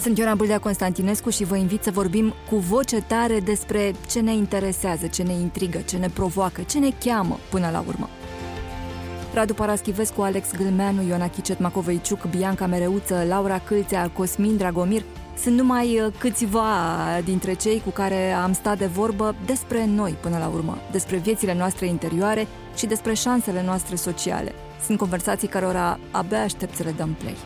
Sunt Ioana Bâldea Constantinescu și vă invit să vorbim cu voce tare despre ce ne interesează, ce ne intrigă, ce ne provoacă, ce ne cheamă până la urmă. Radu Paraschivescu, Alex Gâlmeanu, Iona Chicet Macovăiciuc, Bianca Mereuță, Laura Câlțea, Cosmin Dragomir sunt numai uh, câțiva dintre cei cu care am stat de vorbă despre noi până la urmă, despre viețile noastre interioare și despre șansele noastre sociale. Sunt conversații cărora abia aștept să le dăm play.